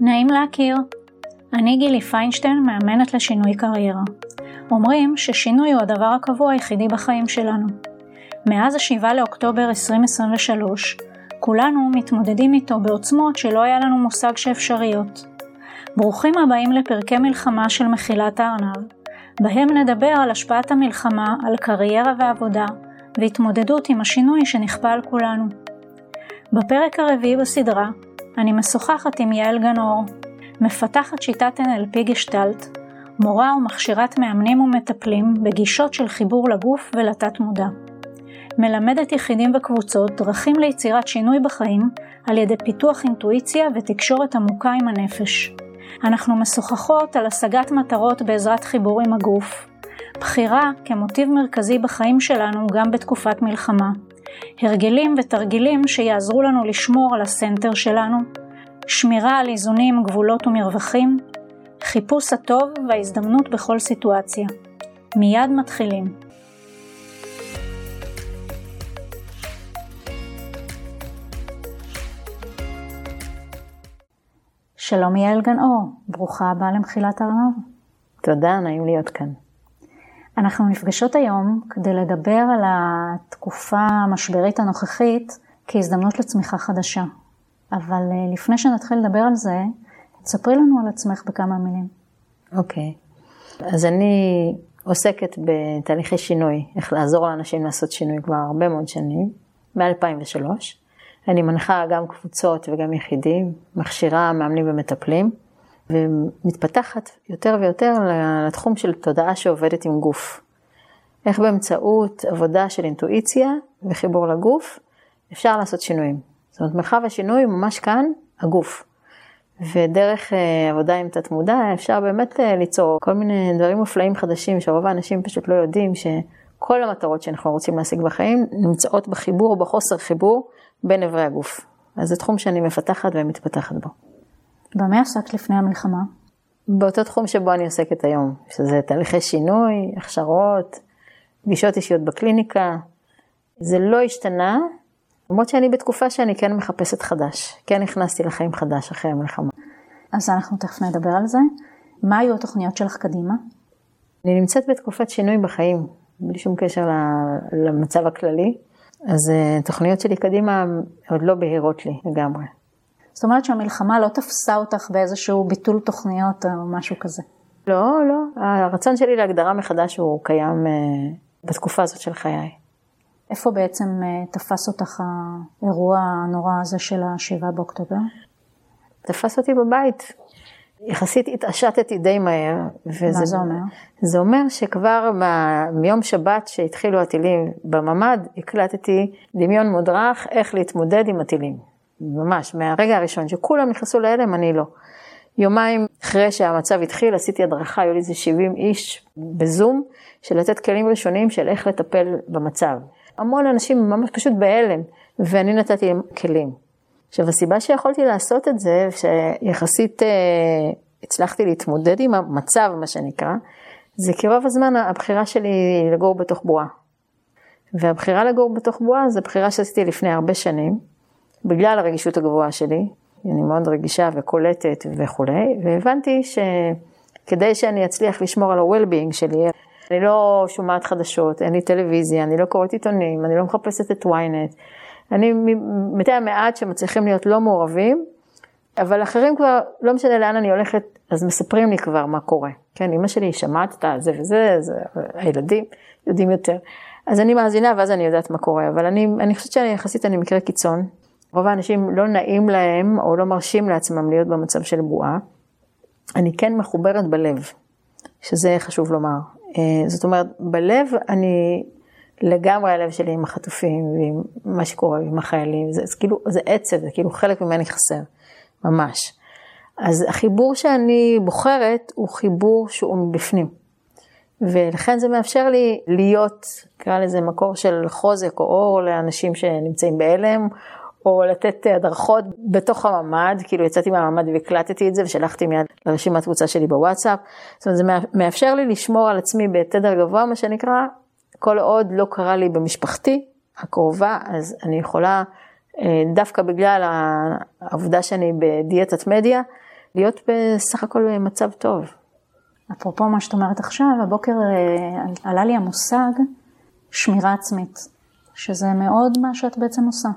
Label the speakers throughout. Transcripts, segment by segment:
Speaker 1: נעים להכיר. אני גילי פיינשטיין, מאמנת לשינוי קריירה. אומרים ששינוי הוא הדבר הקבוע היחידי בחיים שלנו. מאז ה-7 לאוקטובר 2023, כולנו מתמודדים איתו בעוצמות שלא היה לנו מושג שאפשריות. ברוכים הבאים לפרקי מלחמה של מחילת הארנב, בהם נדבר על השפעת המלחמה על קריירה ועבודה, והתמודדות עם השינוי שנכפה על כולנו. בפרק הרביעי בסדרה, אני משוחחת עם יעל גנאור, מפתחת שיטת NLP גשטלט, מורה ומכשירת מאמנים ומטפלים בגישות של חיבור לגוף ולתת מודע. מלמדת יחידים וקבוצות דרכים ליצירת שינוי בחיים על ידי פיתוח אינטואיציה ותקשורת עמוקה עם הנפש. אנחנו משוחחות על השגת מטרות בעזרת חיבור עם הגוף, בחירה כמוטיב מרכזי בחיים שלנו גם בתקופת מלחמה, הרגלים ותרגילים שיעזרו לנו לשמור על הסנטר שלנו, שמירה על איזונים, גבולות ומרווחים, חיפוש הטוב וההזדמנות בכל סיטואציה. מיד מתחילים. שלום יעל גנאור, ברוכה הבאה למחילת ארנב.
Speaker 2: תודה, נעים להיות כאן.
Speaker 1: אנחנו נפגשות היום כדי לדבר על התקופה המשברית הנוכחית כהזדמנות לצמיחה חדשה. אבל אה, לפני שנתחיל לדבר על זה, תספרי לנו על עצמך בכמה מילים.
Speaker 2: אוקיי. Okay. אז אני עוסקת בתהליכי שינוי, איך לעזור לאנשים לעשות שינוי כבר הרבה מאוד שנים, מ-2003. אני מנחה גם קבוצות וגם יחידים, מכשירה מאמנים ומטפלים, ומתפתחת יותר ויותר לתחום של תודעה שעובדת עם גוף. איך באמצעות עבודה של אינטואיציה וחיבור לגוף אפשר לעשות שינויים. זאת אומרת, מרחב השינוי ממש כאן, הגוף. ודרך uh, עבודה עם תת מודע אפשר באמת uh, ליצור כל מיני דברים מופלאים חדשים שרוב האנשים פשוט לא יודעים שכל המטרות שאנחנו רוצים להשיג בחיים נמצאות בחיבור או בחוסר חיבור בין אברי הגוף. אז זה תחום שאני מפתחת ומתפתחת בו.
Speaker 1: במה עסקת לפני המלחמה?
Speaker 2: באותו תחום שבו אני עוסקת היום, שזה תהליכי שינוי, הכשרות, פגישות אישיות בקליניקה. זה לא השתנה, למרות שאני בתקופה שאני כן מחפשת חדש. כן נכנסתי לחיים חדש אחרי המלחמה.
Speaker 1: אז אנחנו תכף נדבר על זה. מה היו התוכניות שלך קדימה?
Speaker 2: אני נמצאת בתקופת שינוי בחיים, בלי שום קשר למצב הכללי. אז אה, תוכניות שלי קדימה עוד לא בהירות לי לגמרי.
Speaker 1: זאת אומרת שהמלחמה לא תפסה אותך באיזשהו ביטול תוכניות או משהו כזה.
Speaker 2: לא, לא. הרצון שלי להגדרה מחדש הוא קיים אה, בתקופה הזאת של חיי.
Speaker 1: איפה בעצם אה, תפס אותך האירוע הנורא הזה של השבעה באוקטובר?
Speaker 2: תפס אותי בבית. יחסית התעשתתי די מהר.
Speaker 1: וזה, מה זה אומר?
Speaker 2: זה אומר שכבר מיום שבת שהתחילו הטילים בממ"ד, הקלטתי דמיון מודרך איך להתמודד עם הטילים. ממש, מהרגע הראשון, שכולם נכנסו להלם, אני לא. יומיים אחרי שהמצב התחיל, עשיתי הדרכה, היו לי איזה 70 איש בזום, של לתת כלים ראשונים של איך לטפל במצב. המון אנשים ממש פשוט בהלם, ואני נתתי להם כלים. עכשיו, הסיבה שיכולתי לעשות את זה, שיחסית אה, הצלחתי להתמודד עם המצב, מה שנקרא, זה כי רוב הזמן הבחירה שלי היא לגור בתוך בועה. והבחירה לגור בתוך בועה זו בחירה שעשיתי לפני הרבה שנים, בגלל הרגישות הגבוהה שלי, אני מאוד רגישה וקולטת וכולי, והבנתי שכדי שאני אצליח לשמור על ה-well-being שלי, אני לא שומעת חדשות, אין לי טלוויזיה, אני לא קוראת עיתונים, אני לא מחפשת את ynet. אני מתי המעט שמצליחים להיות לא מעורבים, אבל אחרים כבר, לא משנה לאן אני הולכת, אז מספרים לי כבר מה קורה. כן, אמא שלי שמעת את זה וזה, זה, הילדים יודעים יותר. אז אני מאזינה ואז אני יודעת מה קורה, אבל אני, אני חושבת שאני יחסית אני מקרה קיצון. רוב האנשים לא נעים להם או לא מרשים לעצמם להיות במצב של בועה. אני כן מחוברת בלב, שזה חשוב לומר. אה, זאת אומרת, בלב אני לגמרי הלב שלי עם החטופים ועם מה שקורה עם החיילים, זה, זה כאילו, זה עצב, זה כאילו חלק ממני חסר, ממש. אז החיבור שאני בוחרת הוא חיבור שהוא מבפנים. ולכן זה מאפשר לי להיות, נקרא לזה מקור של חוזק או אור לאנשים שנמצאים בהלם, או לתת הדרכות בתוך הממ"ד, כאילו יצאתי מהממ"ד והקלטתי את זה ושלחתי מיד לרשימת קבוצה שלי בוואטסאפ. זאת אומרת, זה מאפשר לי לשמור על עצמי בתדר גבוה, מה שנקרא, כל עוד לא קרה לי במשפחתי הקרובה, אז אני יכולה, אה, דווקא בגלל העובדה שאני בדיאטת מדיה, להיות בסך הכל במצב טוב.
Speaker 1: אפרופו מה שאת אומרת עכשיו, הבוקר אה, עלה לי המושג שמירה עצמית, שזה מאוד מה שאת בעצם עושה.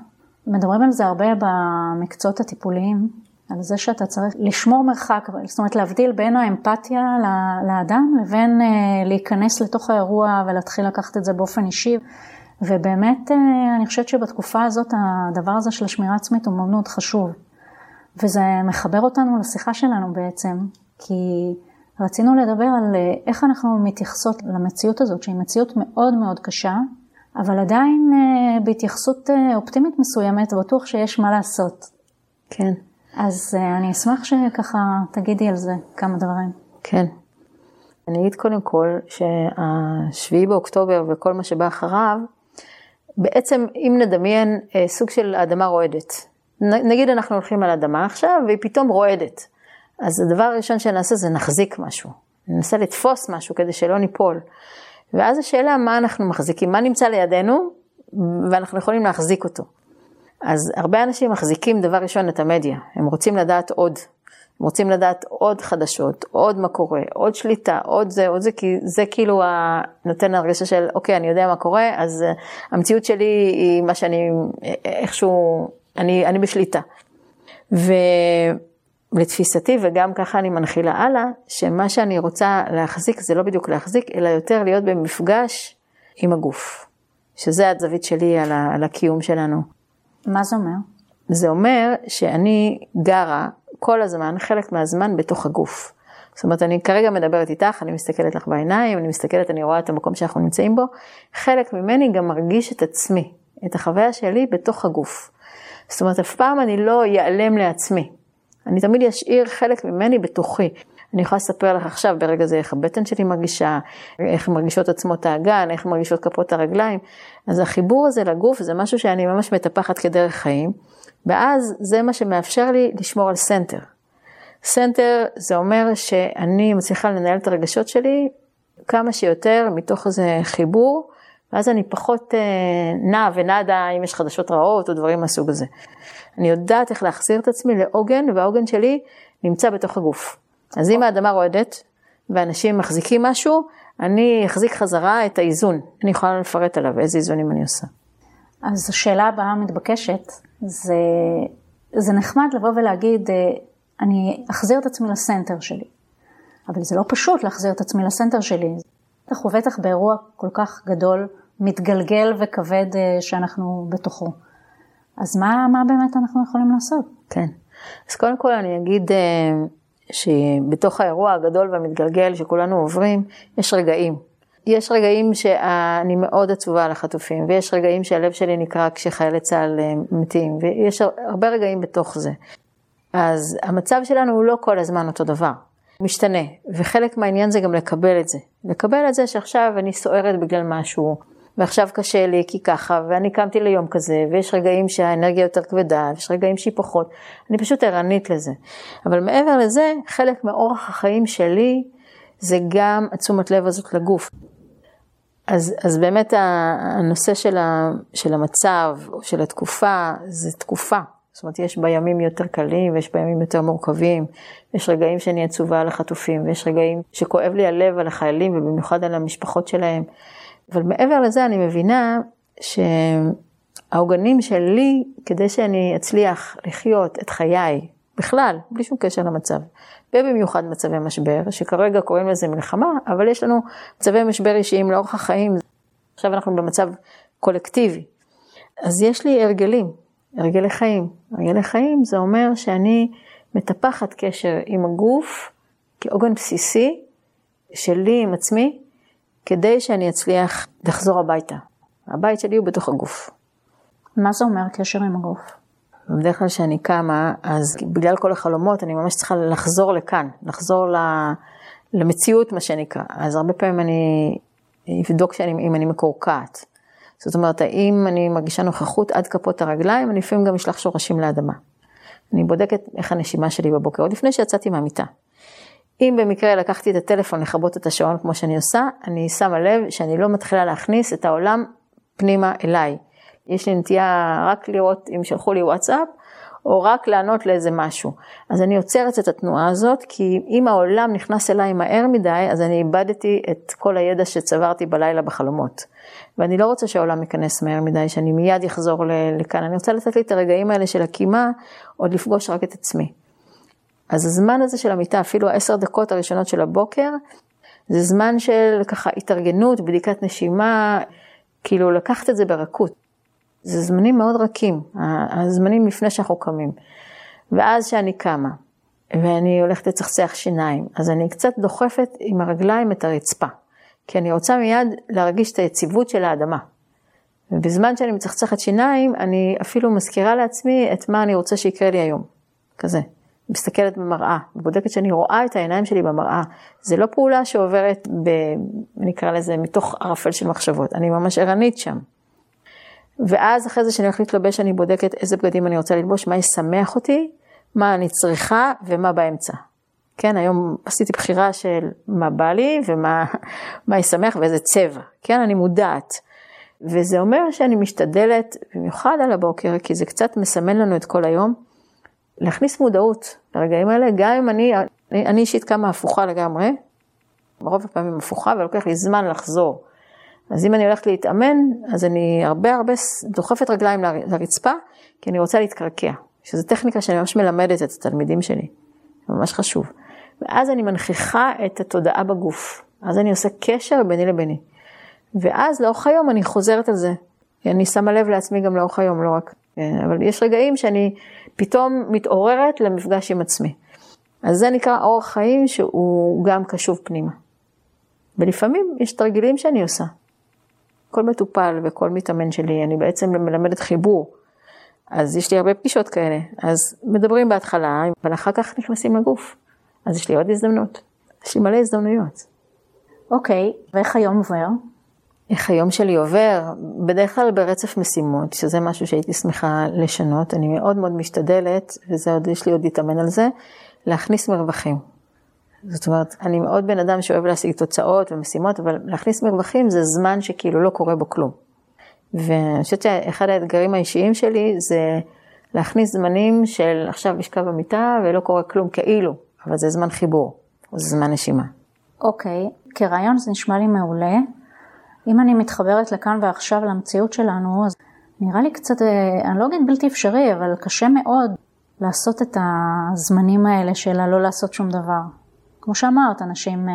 Speaker 1: מדברים על זה הרבה במקצועות הטיפוליים, על זה שאתה צריך לשמור מרחק, זאת אומרת להבדיל בין האמפתיה לאדם לבין אה, להיכנס לתוך האירוע ולהתחיל לקחת את זה באופן אישי. ובאמת אה, אני חושבת שבתקופה הזאת הדבר הזה של השמירה עצמית הוא מאוד מאוד חשוב. וזה מחבר אותנו לשיחה שלנו בעצם, כי רצינו לדבר על אה, איך אנחנו מתייחסות למציאות הזאת, שהיא מציאות מאוד מאוד קשה, אבל עדיין בהתייחסות אופטימית מסוימת, בטוח שיש מה לעשות.
Speaker 2: כן.
Speaker 1: אז אה, אני אשמח שככה תגידי על זה כמה דברים.
Speaker 2: כן. אני אגיד קודם כל שהשביעי באוקטובר וכל מה שבא אחריו, בעצם אם נדמיין אה, סוג של אדמה רועדת. נגיד אנחנו הולכים על אדמה עכשיו והיא פתאום רועדת. אז הדבר הראשון שנעשה זה נחזיק משהו. ננסה לתפוס משהו כדי שלא ניפול. ואז השאלה מה אנחנו מחזיקים, מה נמצא לידינו ואנחנו יכולים להחזיק אותו. אז הרבה אנשים מחזיקים דבר ראשון את המדיה, הם רוצים לדעת עוד. הם רוצים לדעת עוד חדשות, עוד מה קורה, עוד שליטה, עוד זה, עוד זה, כי זה כאילו נותן הרגשה של, אוקיי, אני יודע מה קורה, אז אה, המציאות שלי היא מה שאני איכשהו, אני, אני בשליטה. ולתפיסתי, וגם ככה אני מנחילה הלאה, שמה שאני רוצה להחזיק זה לא בדיוק להחזיק, אלא יותר להיות במפגש עם הגוף. שזה הזווית שלי על, ה, על הקיום שלנו.
Speaker 1: מה זה אומר?
Speaker 2: זה אומר שאני גרה כל הזמן, חלק מהזמן בתוך הגוף. זאת אומרת, אני כרגע מדברת איתך, אני מסתכלת לך בעיניים, אני מסתכלת, אני רואה את המקום שאנחנו נמצאים בו. חלק ממני גם מרגיש את עצמי, את החוויה שלי בתוך הגוף. זאת אומרת, אף פעם אני לא אעלם לעצמי. אני תמיד אשאיר חלק ממני בתוכי. אני יכולה לספר לך עכשיו ברגע זה איך הבטן שלי מרגישה, איך מרגישות עצמות האגן, איך מרגישות כפות הרגליים. אז החיבור הזה לגוף זה משהו שאני ממש מטפחת כדרך חיים, ואז זה מה שמאפשר לי לשמור על center. center זה אומר שאני מצליחה לנהל את הרגשות שלי כמה שיותר מתוך איזה חיבור, ואז אני פחות אה, נעה ונדה אם יש חדשות רעות או דברים מהסוג הזה. אני יודעת איך להחזיר את עצמי לעוגן, והעוגן שלי נמצא בתוך הגוף. אז אם האדמה רועדת ואנשים מחזיקים משהו, אני אחזיק חזרה את האיזון. אני יכולה לפרט עליו איזה איזונים אני עושה.
Speaker 1: אז השאלה הבאה המתבקשת, זה, זה נחמד לבוא ולהגיד, אה, אני אחזיר את עצמי לסנטר שלי. אבל זה לא פשוט להחזיר את עצמי לסנטר שלי. בטח ובטח באירוע כל כך גדול, מתגלגל וכבד אה, שאנחנו בתוכו. אז מה, מה באמת אנחנו יכולים לעשות?
Speaker 2: כן. אז קודם כל אני אגיד אה, שבתוך האירוע הגדול והמתגלגל שכולנו עוברים, יש רגעים. יש רגעים שאני מאוד עצובה על החטופים, ויש רגעים שהלב שלי נקרע כשחיילי צה"ל אה, מתים, ויש הרבה רגעים בתוך זה. אז המצב שלנו הוא לא כל הזמן אותו דבר, משתנה, וחלק מהעניין זה גם לקבל את זה. לקבל את זה שעכשיו אני סוערת בגלל משהו, ועכשיו קשה לי כי ככה, ואני קמתי ליום כזה, ויש רגעים שהאנרגיה יותר כבדה, ויש רגעים שהיא פחות, אני פשוט ערנית לזה. אבל מעבר לזה, חלק מאורח החיים שלי, זה גם התשומת לב הזאת לגוף. אז, אז באמת הנושא של, ה, של המצב, או של התקופה, זה תקופה. זאת אומרת, יש בה ימים יותר קלים, ויש בה ימים יותר מורכבים, יש רגעים שאני עצובה על החטופים, ויש רגעים שכואב לי הלב על החיילים, ובמיוחד על המשפחות שלהם. אבל מעבר לזה אני מבינה שהעוגנים שלי, כדי שאני אצליח לחיות את חיי, בכלל, בלי שום קשר למצב, ובמיוחד מצבי משבר, שכרגע קוראים לזה מלחמה, אבל יש לנו מצבי משבר אישיים לאורך החיים, עכשיו אנחנו במצב קולקטיבי. אז יש לי הרגלים, הרגלי חיים. הרגלי חיים זה אומר שאני מטפחת קשר עם הגוף כעוגן בסיסי שלי עם עצמי, כדי שאני אצליח לחזור הביתה. הבית שלי הוא בתוך הגוף.
Speaker 1: מה זה אומר קשר עם הגוף?
Speaker 2: בדרך כלל כשאני קמה, אז בגלל כל החלומות, אני ממש צריכה לחזור לכאן, לחזור למציאות, מה שנקרא. אז הרבה פעמים אני אבדוק שאני, אם אני מקורקעת. זאת אומרת, האם אני מרגישה נוכחות עד כפות הרגליים, אני לפעמים גם אשלח שורשים לאדמה. אני בודקת איך הנשימה שלי בבוקר, עוד לפני שיצאתי מהמיטה. אם במקרה לקחתי את הטלפון לכבות את השעון כמו שאני עושה, אני שמה לב שאני לא מתחילה להכניס את העולם פנימה אליי. יש לי נטייה רק לראות אם שלחו לי וואטסאפ, או רק לענות לאיזה משהו. אז אני עוצרת את התנועה הזאת, כי אם העולם נכנס אליי מהר מדי, אז אני איבדתי את כל הידע שצברתי בלילה בחלומות. ואני לא רוצה שהעולם ייכנס מהר מדי, שאני מיד אחזור לכאן. אני רוצה לתת לי את הרגעים האלה של הקימה, עוד לפגוש רק את עצמי. אז הזמן הזה של המיטה, אפילו העשר דקות הראשונות של הבוקר, זה זמן של ככה התארגנות, בדיקת נשימה, כאילו לקחת את זה ברכות. זה זמנים מאוד רכים, הזמנים לפני שאנחנו קמים. ואז שאני קמה, ואני הולכת לצחצח שיניים, אז אני קצת דוחפת עם הרגליים את הרצפה, כי אני רוצה מיד להרגיש את היציבות של האדמה. ובזמן שאני מצחצחת שיניים, אני אפילו מזכירה לעצמי את מה אני רוצה שיקרה לי היום, כזה. מסתכלת במראה, בודקת שאני רואה את העיניים שלי במראה. זה לא פעולה שעוברת, ב, נקרא לזה, מתוך ערפל של מחשבות, אני ממש ערנית שם. ואז אחרי זה שאני הולכת להתלבש, אני בודקת איזה בגדים אני רוצה ללבוש, מה ישמח אותי, מה אני צריכה ומה באמצע. כן, היום עשיתי בחירה של מה בא לי ומה ישמח ואיזה צבע. כן, אני מודעת. וזה אומר שאני משתדלת, במיוחד על הבוקר, כי זה קצת מסמן לנו את כל היום, להכניס מודעות לרגעים האלה, גם אם אני, אני, אני אישית כמה הפוכה לגמרי, ברוב הפעמים הפוכה, ולוקח לי זמן לחזור. אז אם אני הולכת להתאמן, אז אני הרבה הרבה דוחפת רגליים לרצפה, כי אני רוצה להתקרקע, שזו טכניקה שאני ממש מלמדת את התלמידים שלי, ממש חשוב. ואז אני מנכיחה את התודעה בגוף, אז אני עושה קשר ביני לביני. ואז לאורך היום אני חוזרת על זה. אני שמה לב לעצמי גם לאורך היום, לא רק... כן, אבל יש רגעים שאני פתאום מתעוררת למפגש עם עצמי. אז זה נקרא אורח חיים שהוא גם קשוב פנימה. ולפעמים יש תרגילים שאני עושה. כל מטופל וכל מתאמן שלי, אני בעצם מלמדת חיבור. אז יש לי הרבה פגישות כאלה. אז מדברים בהתחלה, אבל אחר כך נכנסים לגוף. אז יש לי עוד הזדמנות. יש לי מלא הזדמנויות.
Speaker 1: אוקיי, ואיך היום עובר?
Speaker 2: איך היום שלי עובר, בדרך כלל ברצף משימות, שזה משהו שהייתי שמחה לשנות, אני מאוד מאוד משתדלת, וזה עוד, יש לי עוד להתאמן על זה, להכניס מרווחים. זאת אומרת, אני מאוד בן אדם שאוהב להשיג תוצאות ומשימות, אבל להכניס מרווחים זה זמן שכאילו לא קורה בו כלום. ואני חושבת שאחד האתגרים האישיים שלי זה להכניס זמנים של עכשיו לשכב במיטה ולא קורה כלום כאילו, אבל זה זמן חיבור, זה זמן נשימה.
Speaker 1: אוקיי, okay. כרעיון זה נשמע לי מעולה. אם אני מתחברת לכאן ועכשיו למציאות שלנו, אז נראה לי קצת, אה, אני לא אגיד בלתי אפשרי, אבל קשה מאוד לעשות את הזמנים האלה של הלא לעשות שום דבר. כמו שאמרת, אנשים אה,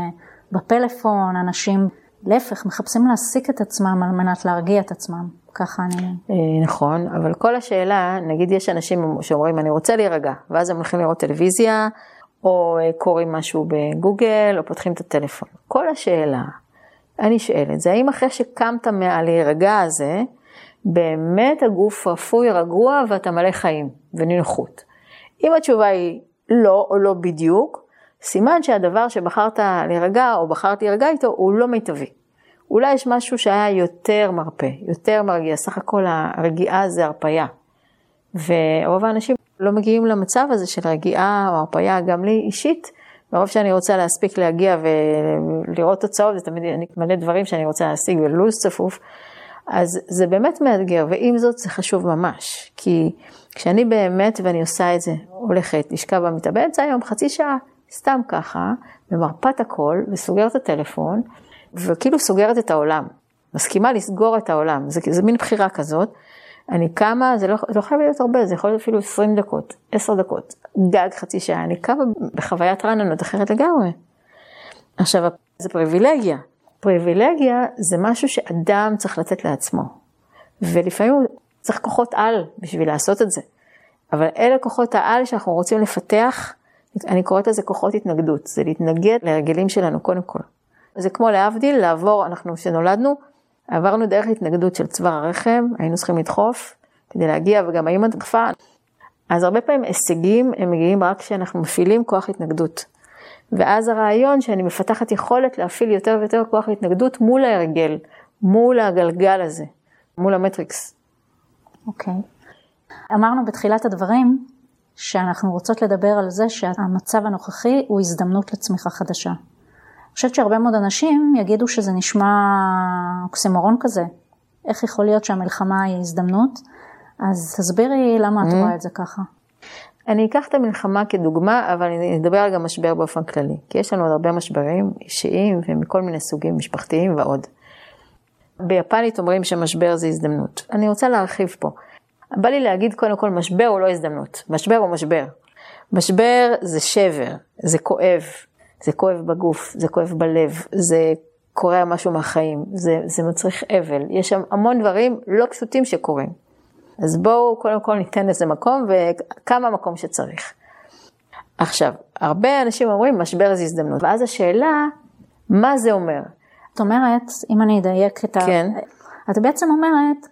Speaker 1: בפלאפון, אנשים להפך, מחפשים להעסיק את עצמם על מנת להרגיע את עצמם. ככה אני...
Speaker 2: אה, נכון, אבל כל השאלה, נגיד יש אנשים שאומרים אני רוצה להירגע, ואז הם הולכים לראות טלוויזיה, או קוראים משהו בגוגל, או פותחים את הטלפון. כל השאלה, אני שואלת, זה האם אחרי שקמת מהלהירגע הזה, באמת הגוף רפוי, רגוע ואתה מלא חיים ונינוחות. אם התשובה היא לא או לא בדיוק, סימן שהדבר שבחרת להירגע או בחרת להירגע איתו הוא לא מיטבי. אולי יש משהו שהיה יותר מרפא, יותר מרגיע, סך הכל הרגיעה זה הרפייה. ורוב האנשים לא מגיעים למצב הזה של רגיעה או הרפייה, גם לי אישית, מרוב שאני רוצה להספיק להגיע ולראות תוצאות, זה תמיד מלא דברים שאני רוצה להשיג ולו"ז צפוף, אז זה באמת מאתגר, ועם זאת זה חשוב ממש, כי כשאני באמת, ואני עושה את זה, הולכת, לשכב במיטה באמצע היום, חצי שעה, סתם ככה, ומרפאת הכל, וסוגרת את הטלפון, וכאילו סוגרת את העולם. מסכימה לסגור את העולם, זה, זה מין בחירה כזאת. אני קמה, זה לא, לא חייב להיות הרבה, זה יכול להיות אפילו 20 דקות, 10 דקות, גג חצי שעה, אני קמה בחוויית רעננות אחרת לגמרי. עכשיו, זה פריבילגיה. פריבילגיה זה משהו שאדם צריך לתת לעצמו. ולפעמים הוא צריך כוחות על בשביל לעשות את זה. אבל אלה כוחות העל שאנחנו רוצים לפתח, אני קוראת לזה כוחות התנגדות, זה להתנגד להרגלים שלנו קודם כל. זה כמו להבדיל, לעבור, אנחנו כשנולדנו, עברנו דרך התנגדות של צוואר הרחם, היינו צריכים לדחוף כדי להגיע, וגם האמא דחפה. אז הרבה פעמים הישגים הם מגיעים רק כשאנחנו מפעילים כוח התנגדות. ואז הרעיון שאני מפתחת יכולת להפעיל יותר ויותר כוח התנגדות מול ההרגל, מול הגלגל הזה, מול המטריקס.
Speaker 1: אוקיי. Okay. אמרנו בתחילת הדברים שאנחנו רוצות לדבר על זה שהמצב הנוכחי הוא הזדמנות לצמיחה חדשה. אני חושבת שהרבה מאוד אנשים יגידו שזה נשמע אוקסימורון כזה. איך יכול להיות שהמלחמה היא הזדמנות? אז תסבירי למה את mm-hmm. רואה את זה ככה.
Speaker 2: אני אקח את המלחמה כדוגמה, אבל אני אדבר על גם משבר באופן כללי, כי יש לנו עוד הרבה משברים אישיים ומכל מיני סוגים משפחתיים ועוד. ביפנית אומרים שמשבר זה הזדמנות. אני רוצה להרחיב פה. בא לי להגיד קודם כל, משבר הוא לא הזדמנות, משבר הוא משבר. משבר זה שבר, זה כואב, זה כואב בגוף, זה כואב בלב, זה קורע משהו מהחיים, זה, זה מצריך אבל. יש שם המון דברים לא פשוטים שקורים. אז בואו קודם כל ניתן לזה מקום וכמה מקום שצריך. עכשיו, הרבה אנשים אומרים משבר זה הזדמנות, ואז השאלה, מה זה אומר?
Speaker 1: את אומרת, אם אני אדייק את ה...
Speaker 2: כן.
Speaker 1: את בעצם אומרת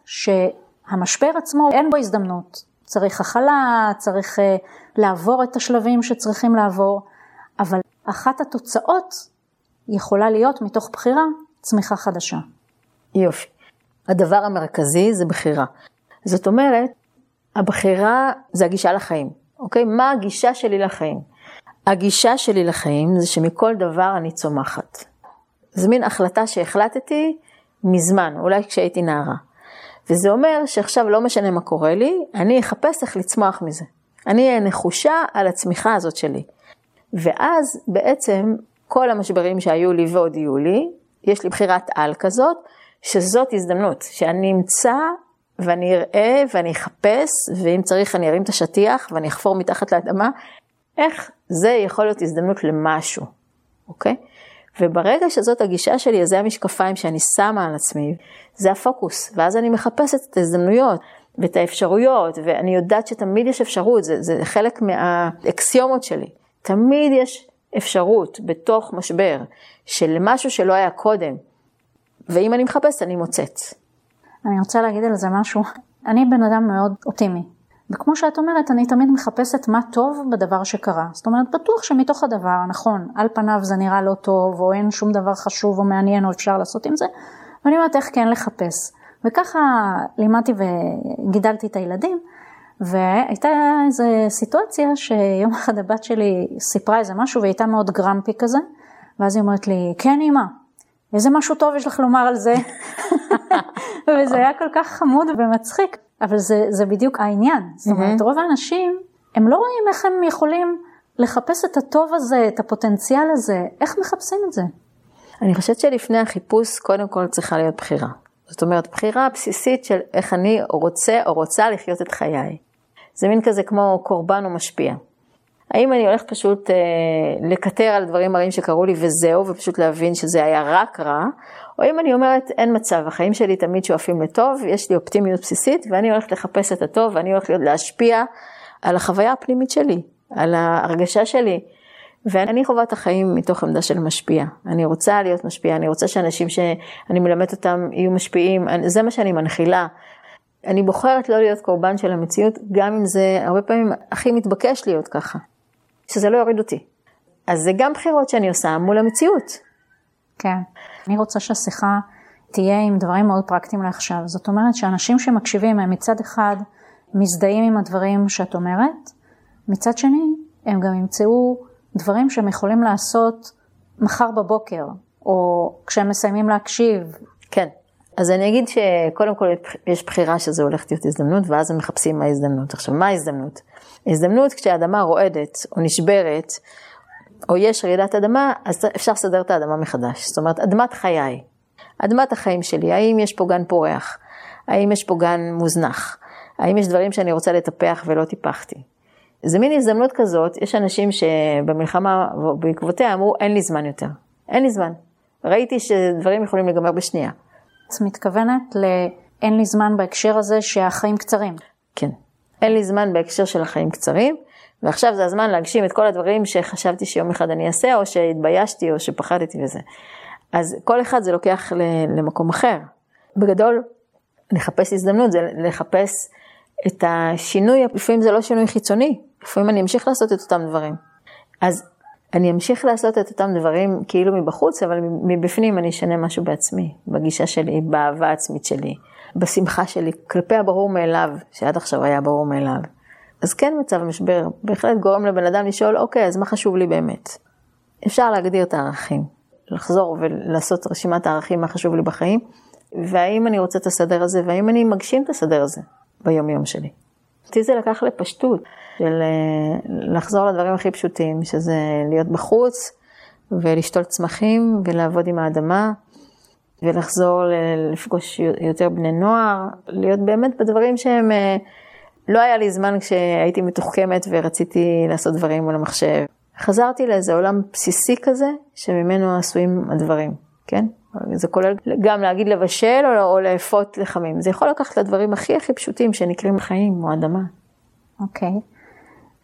Speaker 1: שהמשבר עצמו אין בו הזדמנות. צריך הכלה, צריך uh, לעבור את השלבים שצריכים לעבור, אבל אחת התוצאות יכולה להיות מתוך בחירה צמיחה חדשה.
Speaker 2: יופי. הדבר המרכזי זה בחירה. זאת אומרת, הבחירה זה הגישה לחיים, אוקיי? מה הגישה שלי לחיים? הגישה שלי לחיים זה שמכל דבר אני צומחת. זו מין החלטה שהחלטתי מזמן, אולי כשהייתי נערה. וזה אומר שעכשיו לא משנה מה קורה לי, אני אחפש איך לצמוח מזה. אני אהיה נחושה על הצמיחה הזאת שלי. ואז בעצם כל המשברים שהיו לי ועוד יהיו לי, יש לי בחירת על כזאת, שזאת הזדמנות, שאני אמצא ואני אראה ואני אחפש, ואם צריך אני ארים את השטיח ואני אחפור מתחת לאדמה, איך זה יכול להיות הזדמנות למשהו, אוקיי? וברגע שזאת הגישה שלי, אז זה המשקפיים שאני שמה על עצמי, זה הפוקוס, ואז אני מחפשת את ההזדמנויות ואת האפשרויות, ואני יודעת שתמיד יש אפשרות, זה, זה חלק מהאקסיומות שלי. תמיד יש אפשרות בתוך משבר של משהו שלא היה קודם, ואם אני מחפשת, אני מוצאת.
Speaker 1: אני רוצה להגיד על זה משהו. אני בן אדם מאוד אופטימי. וכמו שאת אומרת, אני תמיד מחפשת מה טוב בדבר שקרה. זאת אומרת, בטוח שמתוך הדבר, נכון, על פניו זה נראה לא טוב, או אין שום דבר חשוב או מעניין או אפשר לעשות עם זה, ואני אומרת איך כן לחפש. וככה לימדתי וגידלתי את הילדים, והייתה איזו סיטואציה שיום אחד הבת שלי סיפרה איזה משהו והיא הייתה מאוד גרמפי כזה, ואז היא אומרת לי, כן אמא, איזה משהו טוב יש לך לומר על זה. וזה היה כל כך חמוד ומצחיק, אבל זה, זה בדיוק העניין. זאת אומרת, רוב האנשים, הם לא רואים איך הם יכולים לחפש את הטוב הזה, את הפוטנציאל הזה, איך מחפשים את זה?
Speaker 2: אני חושבת שלפני החיפוש, קודם כל צריכה להיות בחירה. זאת אומרת, בחירה בסיסית של איך אני רוצה או רוצה לחיות את חיי. זה מין כזה כמו קורבן או משפיע. האם אני הולכת פשוט אה, לקטר על דברים מראים שקרו לי וזהו, ופשוט להבין שזה היה רק רע, או אם אני אומרת, אין מצב, החיים שלי תמיד שואפים לטוב, יש לי אופטימיות בסיסית, ואני הולכת לחפש את הטוב, ואני הולכת להשפיע על החוויה הפנימית שלי, על ההרגשה שלי. ואני חווה את החיים מתוך עמדה של משפיע. אני רוצה להיות משפיע, אני רוצה שאנשים שאני מלמדת אותם יהיו משפיעים, זה מה שאני מנחילה. אני בוחרת לא להיות קורבן של המציאות, גם אם זה הרבה פעמים הכי מתבקש להיות ככה. שזה לא יוריד אותי. אז זה גם בחירות שאני עושה מול המציאות.
Speaker 1: כן. אני רוצה שהשיחה תהיה עם דברים מאוד פרקטיים לעכשיו. זאת אומרת שאנשים שמקשיבים הם מצד אחד מזדהים עם הדברים שאת אומרת, מצד שני הם גם ימצאו דברים שהם יכולים לעשות מחר בבוקר, או כשהם מסיימים להקשיב.
Speaker 2: כן. אז אני אגיד שקודם כל יש בחירה שזה הולך להיות הזדמנות, ואז הם מחפשים מה ההזדמנות. עכשיו, מה ההזדמנות? הזדמנות כשהאדמה רועדת או נשברת, או יש רעידת אדמה, אז אפשר לסדר את האדמה מחדש. זאת אומרת, אדמת חיי, אדמת החיים שלי, האם יש פה גן פורח? האם יש פה גן מוזנח? האם יש דברים שאני רוצה לטפח ולא טיפחתי? זה מין הזדמנות כזאת, יש אנשים שבמלחמה בעקבותיה אמרו, אין לי זמן יותר. אין לי זמן. ראיתי שדברים יכולים להיגמר בשנייה.
Speaker 1: את מתכוונת ל... אין לי זמן בהקשר הזה שהחיים קצרים.
Speaker 2: כן. אין לי זמן בהקשר של החיים קצרים, ועכשיו זה הזמן להגשים את כל הדברים שחשבתי שיום אחד אני אעשה, או שהתביישתי, או שפחדתי וזה. אז כל אחד זה לוקח למקום אחר. בגדול, לחפש הזדמנות זה לחפש את השינוי, לפעמים זה לא שינוי חיצוני, לפעמים אני אמשיך לעשות את אותם דברים. אז אני אמשיך לעשות את אותם דברים כאילו מבחוץ, אבל מבפנים אני אשנה משהו בעצמי, בגישה שלי, באהבה העצמית שלי, בשמחה שלי, כלפי הברור מאליו, שעד עכשיו היה ברור מאליו. אז כן מצב המשבר בהחלט גורם לבן אדם לשאול, אוקיי, אז מה חשוב לי באמת? אפשר להגדיר את הערכים, לחזור ולעשות רשימת הערכים מה חשוב לי בחיים, והאם אני רוצה את הסדר הזה, והאם אני מגשים את הסדר הזה ביום יום שלי. אותי זה לקח לפשטות, של אה, לחזור לדברים הכי פשוטים, שזה להיות בחוץ ולשתול צמחים ולעבוד עם האדמה. ולחזור לפגוש יותר בני נוער, להיות באמת בדברים שהם, אה, לא היה לי זמן כשהייתי מתוחכמת ורציתי לעשות דברים מול המחשב. חזרתי לאיזה עולם בסיסי כזה, שממנו עשויים הדברים, כן? זה כולל גם להגיד לבשל או, או לאפות לחמים. זה יכול לקחת לדברים הכי הכי פשוטים שנקראים חיים או אדמה.
Speaker 1: אוקיי. Okay.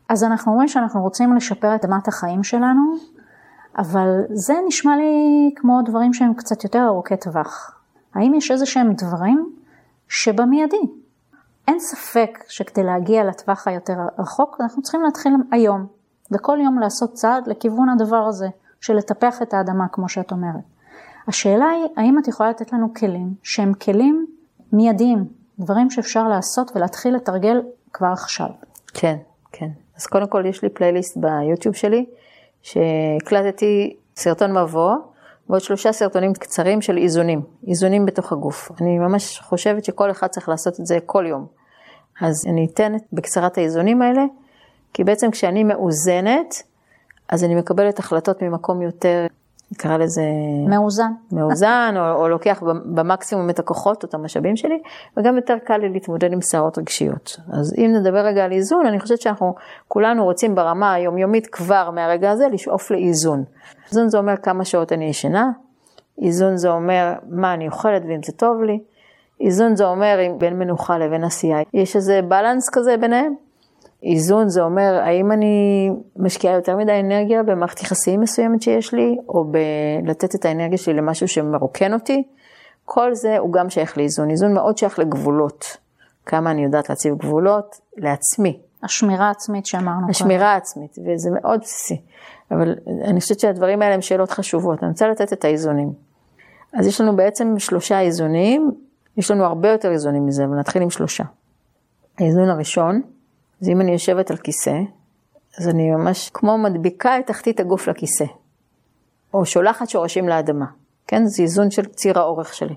Speaker 1: אז אנחנו אומרים שאנחנו רוצים לשפר את אדמת החיים שלנו, אבל זה נשמע לי כמו דברים שהם קצת יותר ארוכי טווח. האם יש איזה שהם דברים שבמיידי? אין ספק שכדי להגיע לטווח היותר רחוק, אנחנו צריכים להתחיל היום, וכל יום לעשות צעד לכיוון הדבר הזה, של לטפח את האדמה, כמו שאת אומרת. השאלה היא, האם את יכולה לתת לנו כלים שהם כלים מיידיים, דברים שאפשר לעשות ולהתחיל לתרגל כבר עכשיו?
Speaker 2: כן, כן. אז קודם כל יש לי פלייליסט ביוטיוב שלי, שהקלטתי סרטון מבוא, ועוד שלושה סרטונים קצרים של איזונים, איזונים בתוך הגוף. אני ממש חושבת שכל אחד צריך לעשות את זה כל יום. אז אני אתן בקצרה את האיזונים האלה, כי בעצם כשאני מאוזנת, אז אני מקבלת החלטות ממקום יותר נקרא לזה...
Speaker 1: מאוזן.
Speaker 2: מאוזן, או, או לוקח במקסימום את הכוחות או את המשאבים שלי, וגם יותר קל לי להתמודד עם סערות רגשיות. אז אם נדבר רגע על איזון, אני חושבת שאנחנו כולנו רוצים ברמה היומיומית כבר מהרגע הזה לשאוף לאיזון. איזון זה אומר כמה שעות אני ישנה, איזון זה אומר מה אני אוכלת ואם זה טוב לי, איזון זה אומר אם בין מנוחה לבין עשייה, יש איזה בלנס כזה ביניהם. איזון זה אומר, האם אני משקיעה יותר מדי אנרגיה במערכת יחסים מסוימת שיש לי, או בלתת את האנרגיה שלי למשהו שמרוקן אותי? כל זה הוא גם שייך לאיזון. איזון מאוד שייך לגבולות. כמה אני יודעת להציב גבולות לעצמי.
Speaker 1: השמירה העצמית שאמרנו.
Speaker 2: השמירה העצמית, וזה מאוד בסיסי. אבל אני חושבת שהדברים האלה הם שאלות חשובות. אני רוצה לתת את האיזונים. אז יש לנו בעצם שלושה איזונים, יש לנו הרבה יותר איזונים מזה, אבל נתחיל עם שלושה. האיזון הראשון, אז אם אני יושבת על כיסא, אז אני ממש כמו מדביקה את תחתית הגוף לכיסא, או שולחת שורשים לאדמה, כן? זה איזון של ציר האורך שלי.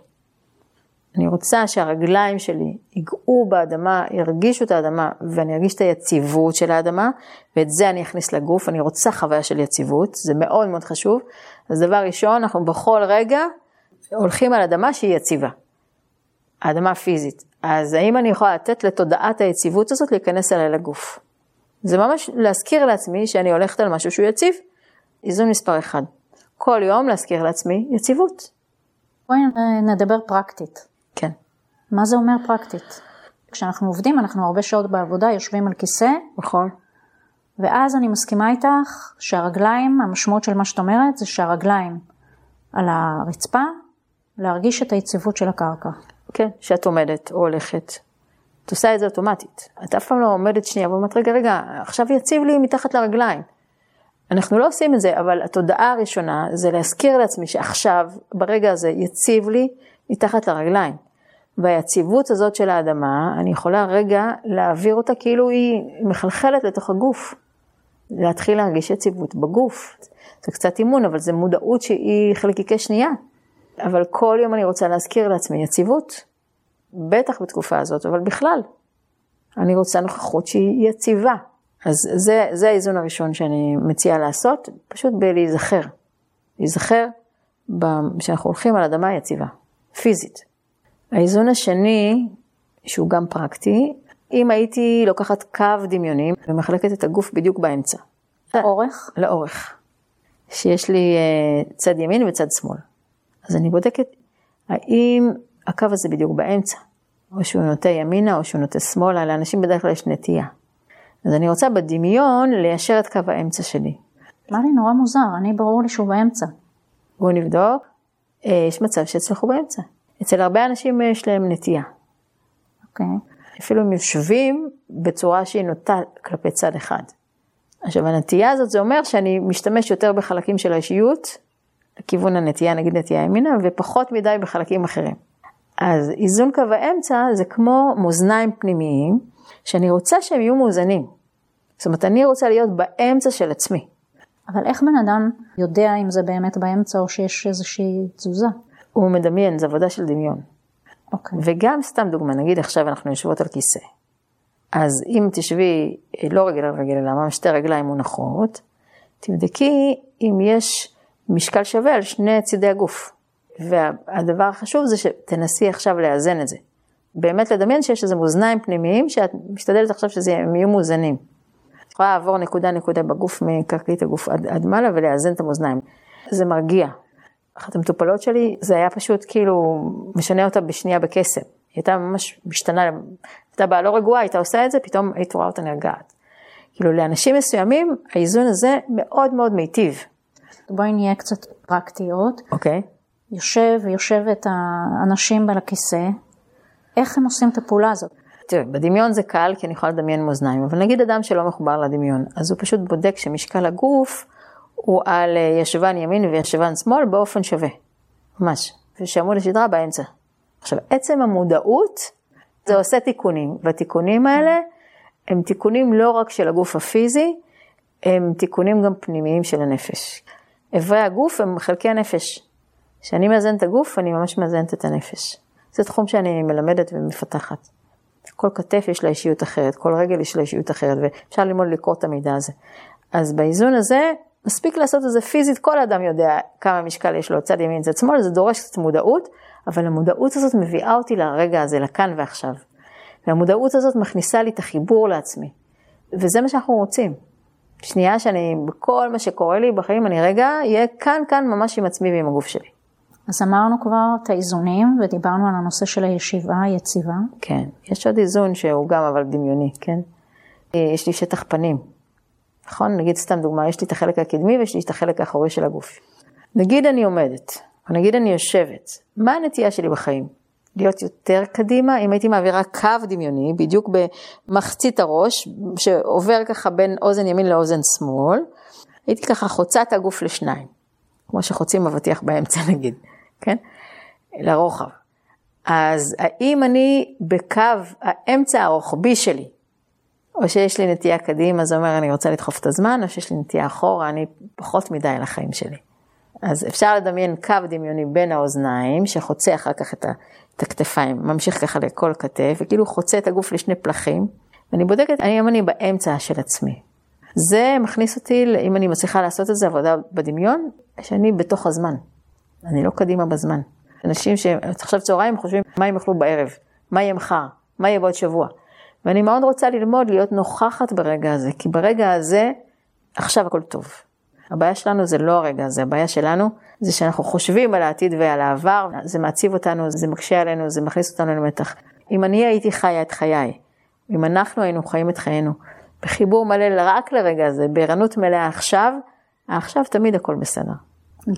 Speaker 2: אני רוצה שהרגליים שלי ייגעו באדמה, ירגישו את האדמה, ואני ארגיש את היציבות של האדמה, ואת זה אני אכניס לגוף, אני רוצה חוויה של יציבות, זה מאוד מאוד חשוב. אז דבר ראשון, אנחנו בכל רגע הולכים על אדמה שהיא יציבה. האדמה הפיזית. אז האם אני יכולה לתת לתודעת היציבות הזאת להיכנס אליי לגוף? זה ממש להזכיר לעצמי שאני הולכת על משהו שהוא יציב. איזון מספר אחד. כל יום להזכיר לעצמי יציבות.
Speaker 1: בואי נדבר פרקטית.
Speaker 2: כן.
Speaker 1: מה זה אומר פרקטית? כשאנחנו עובדים, אנחנו הרבה שעות בעבודה, יושבים על כיסא.
Speaker 2: נכון.
Speaker 1: ואז אני מסכימה איתך שהרגליים, המשמעות של מה שאת אומרת זה שהרגליים על הרצפה, להרגיש את היציבות של הקרקע.
Speaker 2: כן, שאת עומדת או הולכת. את עושה את זה אוטומטית. את אף פעם לא עומדת שנייה ואומרת, רגע, רגע, עכשיו יציב לי מתחת לרגליים. אנחנו לא עושים את זה, אבל התודעה הראשונה זה להזכיר לעצמי שעכשיו, ברגע הזה, יציב לי מתחת לרגליים. והיציבות הזאת של האדמה, אני יכולה רגע להעביר אותה כאילו היא מחלחלת לתוך הגוף. להתחיל להרגיש יציבות בגוף. זה קצת אימון, אבל זה מודעות שהיא חלקיקי שנייה. אבל כל יום אני רוצה להזכיר לעצמי יציבות, בטח בתקופה הזאת, אבל בכלל. אני רוצה נוכחות שהיא יציבה. אז זה, זה האיזון הראשון שאני מציעה לעשות, פשוט בלהיזכר. להיזכר שאנחנו הולכים על אדמה יציבה, פיזית. האיזון השני, שהוא גם פרקטי, אם הייתי לוקחת קו דמיוני ומחלקת את הגוף בדיוק באמצע.
Speaker 1: לאורך?
Speaker 2: לאורך. שיש לי אה, צד ימין וצד שמאל. אז אני בודקת האם הקו הזה בדיוק באמצע, או שהוא נוטה ימינה או שהוא נוטה שמאלה, לאנשים בדרך כלל יש נטייה. אז אני רוצה בדמיון ליישר את קו האמצע שלי.
Speaker 1: מה לי נורא מוזר, אני ברור לי שהוא באמצע.
Speaker 2: בואו נבדוק, אה, יש מצב שאצלך הוא באמצע. אצל הרבה אנשים יש להם נטייה.
Speaker 1: אוקיי. Okay.
Speaker 2: אפילו הם יושבים בצורה שהיא נוטה כלפי צד אחד. עכשיו הנטייה הזאת זה אומר שאני משתמש יותר בחלקים של האישיות לכיוון הנטייה, נגיד נטייה ימינה, ופחות מדי בחלקים אחרים. אז איזון קו האמצע זה כמו מאזניים פנימיים, שאני רוצה שהם יהיו מאוזנים. זאת אומרת, אני רוצה להיות באמצע של עצמי.
Speaker 1: אבל איך בן אדם יודע אם זה באמת באמצע או שיש איזושהי תזוזה?
Speaker 2: הוא מדמיין, זו עבודה של דמיון.
Speaker 1: אוקיי.
Speaker 2: וגם, סתם דוגמה, נגיד עכשיו אנחנו יושבות על כיסא. אז אם תשבי לא רגל על רגל, אלא ממש שתי רגליים מונחות, תבדקי אם יש משקל שווה על שני צידי הגוף. והדבר החשוב זה שתנסי עכשיו לאזן את זה. באמת לדמיין שיש איזה מאזניים פנימיים שאת משתדלת עכשיו שהם יהיו מאוזנים. את יכולה לעבור נקודה נקודה בגוף מקרקעית הגוף עד, עד מעלה ולאזן את המאזניים. זה מרגיע. אחת המטופלות שלי, זה היה פשוט כאילו משנה אותה בשנייה בקסם. היא הייתה ממש משתנה, הייתה באה לא רגועה, הייתה עושה את זה, פתאום היית רואה אותה נרגעת. כאילו לאנשים מסוימים האיזון הזה מאוד מאוד מיטיב.
Speaker 1: בואי נהיה קצת פרקטיות.
Speaker 2: אוקיי. Okay.
Speaker 1: יושב ויושבת האנשים על הכיסא, איך הם עושים את הפעולה הזאת?
Speaker 2: תראה, בדמיון זה קל כי אני יכולה לדמיין מאזניים, אבל נגיד אדם שלא מחובר לדמיון, אז הוא פשוט בודק שמשקל הגוף הוא על אה, ישבן ימין וישבן שמאל באופן שווה, ממש, ושעמוד השדרה באמצע. עכשיו, עצם המודעות, זה עושה תיקונים, והתיקונים האלה הם תיקונים לא רק של הגוף הפיזי, הם תיקונים גם פנימיים של הנפש. איברי הגוף הם חלקי הנפש. כשאני מאזנת את הגוף, אני ממש מאזנת את הנפש. זה תחום שאני מלמדת ומפתחת. כל כתף יש לה אישיות אחרת, כל רגל יש לה אישיות אחרת, ואפשר ללמוד לקרוא את המידע הזה. אז באיזון הזה, מספיק לעשות את זה פיזית, כל אדם יודע כמה משקל יש לו, צד ימין, צד שמאל, זה דורש קצת מודעות, אבל המודעות הזאת מביאה אותי לרגע הזה, לכאן ועכשיו. והמודעות הזאת מכניסה לי את החיבור לעצמי. וזה מה שאנחנו רוצים. שנייה שאני, בכל מה שקורה לי בחיים, אני רגע אהיה כאן, כאן ממש עם עצמי ועם הגוף שלי.
Speaker 1: אז אמרנו כבר את האיזונים ודיברנו על הנושא של הישיבה היציבה.
Speaker 2: כן, יש עוד איזון שהוא גם אבל דמיוני, כן? יש לי שטח פנים, נכון? נגיד סתם דוגמה, יש לי את החלק הקדמי ויש לי את החלק האחורי של הגוף. נגיד אני עומדת, או נגיד אני יושבת, מה הנטייה שלי בחיים? להיות יותר קדימה, אם הייתי מעבירה קו דמיוני, בדיוק במחצית הראש, שעובר ככה בין אוזן ימין לאוזן שמאל, הייתי ככה חוצה את הגוף לשניים, כמו שחוצים אבטיח באמצע נגיד. כן? לרוחב. אז האם אני בקו האמצע הרוחבי שלי, או שיש לי נטייה קדימה, זה אומר אני רוצה לדחוף את הזמן, או שיש לי נטייה אחורה, אני פחות מדי לחיים שלי. אז אפשר לדמיין קו דמיוני בין האוזניים, שחוצה אחר כך את, הכתפיים, ממשיך ככה לכל כתף, וכאילו חוצה את הגוף לשני פלחים, ואני בודקת האם אני באמצע של עצמי. זה מכניס אותי, אם אני מצליחה לעשות את זה, עבודה בדמיון, שאני בתוך הזמן. אני לא קדימה בזמן. אנשים שעכשיו צהריים חושבים מה הם יאכלו בערב, מה יהיה מחר, מה יהיה בעוד שבוע. ואני מאוד רוצה ללמוד להיות נוכחת ברגע הזה, כי ברגע הזה, עכשיו הכל טוב. הבעיה שלנו זה לא הרגע הזה, הבעיה שלנו זה שאנחנו חושבים על העתיד ועל העבר, זה מעציב אותנו, זה מקשה עלינו, זה מכניס אותנו למתח. אם אני הייתי חיה את חיי, אם אנחנו היינו חיים את חיינו, בחיבור מלא רק לרגע הזה, בערנות מלאה עכשיו, עכשיו תמיד הכל בסדר.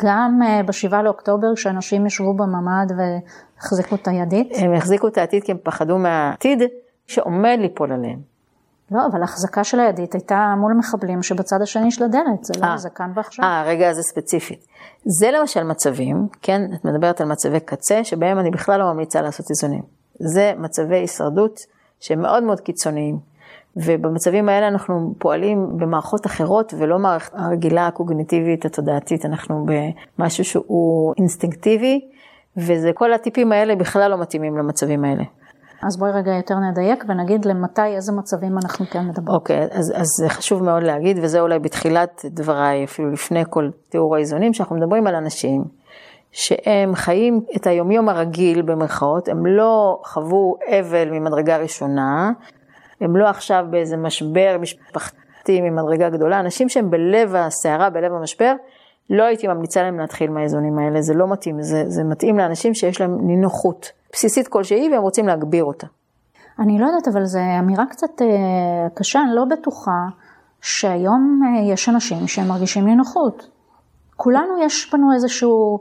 Speaker 1: גם uh, בשבעה לאוקטובר, כשאנשים ישבו בממ"ד והחזיקו את הידית?
Speaker 2: הם החזיקו את העתיד כי הם פחדו מהעתיד שעומד ליפול עליהם.
Speaker 1: לא, אבל החזקה של הידית הייתה מול מחבלים שבצד השני של הדלת, זה לא, אה. זה כאן ועכשיו.
Speaker 2: אה, הרגע הזה ספציפית. זה למשל מצבים, כן, את מדברת על מצבי קצה, שבהם אני בכלל לא ממליצה לעשות איזונים. זה מצבי הישרדות שהם מאוד מאוד קיצוניים. ובמצבים האלה אנחנו פועלים במערכות אחרות ולא מערכת הרגילה הקוגניטיבית התודעתית, אנחנו במשהו שהוא אינסטינקטיבי, וזה כל הטיפים האלה בכלל לא מתאימים למצבים האלה.
Speaker 1: אז בואי רגע יותר נדייק ונגיד למתי, איזה מצבים אנחנו כן מדברים.
Speaker 2: אוקיי, okay, אז, אז זה חשוב מאוד להגיד, וזה אולי בתחילת דבריי, אפילו לפני כל תיאור האיזונים, שאנחנו מדברים על אנשים שהם חיים את היומיום הרגיל במרכאות, הם לא חוו אבל ממדרגה ראשונה, הם לא עכשיו באיזה משבר משפחתי ממדרגה גדולה, אנשים שהם בלב הסערה, בלב המשבר, לא הייתי ממליצה להם להתחיל מהאיזונים האלה, זה לא מתאים, זה, זה מתאים לאנשים שיש להם נינוחות בסיסית כלשהי והם רוצים להגביר אותה.
Speaker 1: אני לא יודעת, אבל זו אמירה קצת אה, קשה, אני לא בטוחה שהיום אה, יש אנשים שהם מרגישים נינוחות. כולנו יש בנו איזשהו,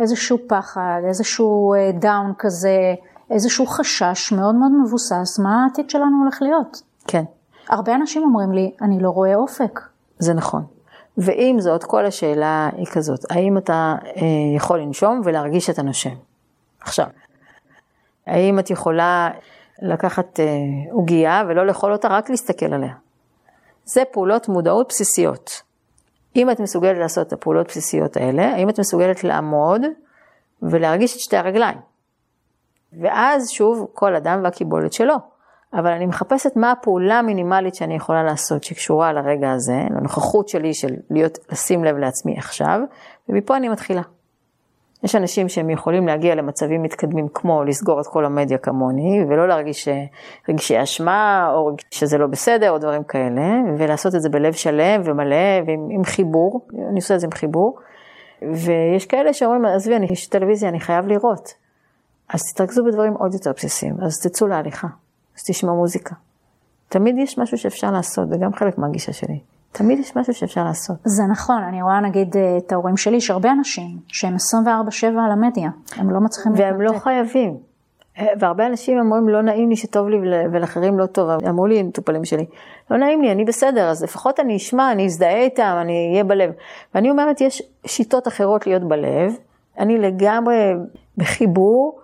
Speaker 1: איזשהו פחד, איזשהו דאון אה, כזה, איזשהו חשש מאוד מאוד מבוסס, מה העתיד שלנו הולך להיות.
Speaker 2: כן.
Speaker 1: הרבה אנשים אומרים לי, אני לא רואה אופק.
Speaker 2: זה נכון. ועם זאת, כל השאלה היא כזאת, האם אתה אה, יכול לנשום ולהרגיש שאתה נושם? עכשיו, האם את יכולה לקחת עוגייה אה, ולא לאכול אותה, רק להסתכל עליה? זה פעולות מודעות בסיסיות. אם את מסוגלת לעשות את הפעולות הבסיסיות האלה, האם את מסוגלת לעמוד ולהרגיש את שתי הרגליים? ואז שוב, כל אדם והקיבולת שלו. אבל אני מחפשת מה הפעולה המינימלית שאני יכולה לעשות שקשורה לרגע הזה, לנוכחות שלי של להיות, לשים לב לעצמי עכשיו, ומפה אני מתחילה. יש אנשים שהם יכולים להגיע למצבים מתקדמים כמו לסגור את כל המדיה כמוני, ולא להרגיש רגשי אשמה, או שזה לא בסדר, או דברים כאלה, ולעשות את זה בלב שלם ומלא, ועם חיבור, אני עושה את זה עם חיבור. ויש כאלה שאומרים, עזבי, יש טלוויזיה, אני חייב לראות. אז תתרכזו בדברים עוד יותר בסיסיים, אז תצאו להליכה, אז תשמעו מוזיקה. תמיד יש משהו שאפשר לעשות, זה גם חלק מהגישה שלי. תמיד יש משהו שאפשר לעשות.
Speaker 1: זה נכון, אני רואה נגיד אה, את ההורים שלי, יש הרבה אנשים שהם 24-7 על המדיה, הם לא מצליחים
Speaker 2: והם לא חייבים. אה, והרבה אנשים אומרים, לא נעים לי שטוב לי ולאחרים לא טוב. אמרו לי, מטופלים שלי, לא נעים לי, אני בסדר, אז לפחות אני אשמע, אני אזדהה איתם, אני אהיה בלב. ואני אומרת, יש שיטות אחרות להיות בלב, אני לגמרי בחיבור,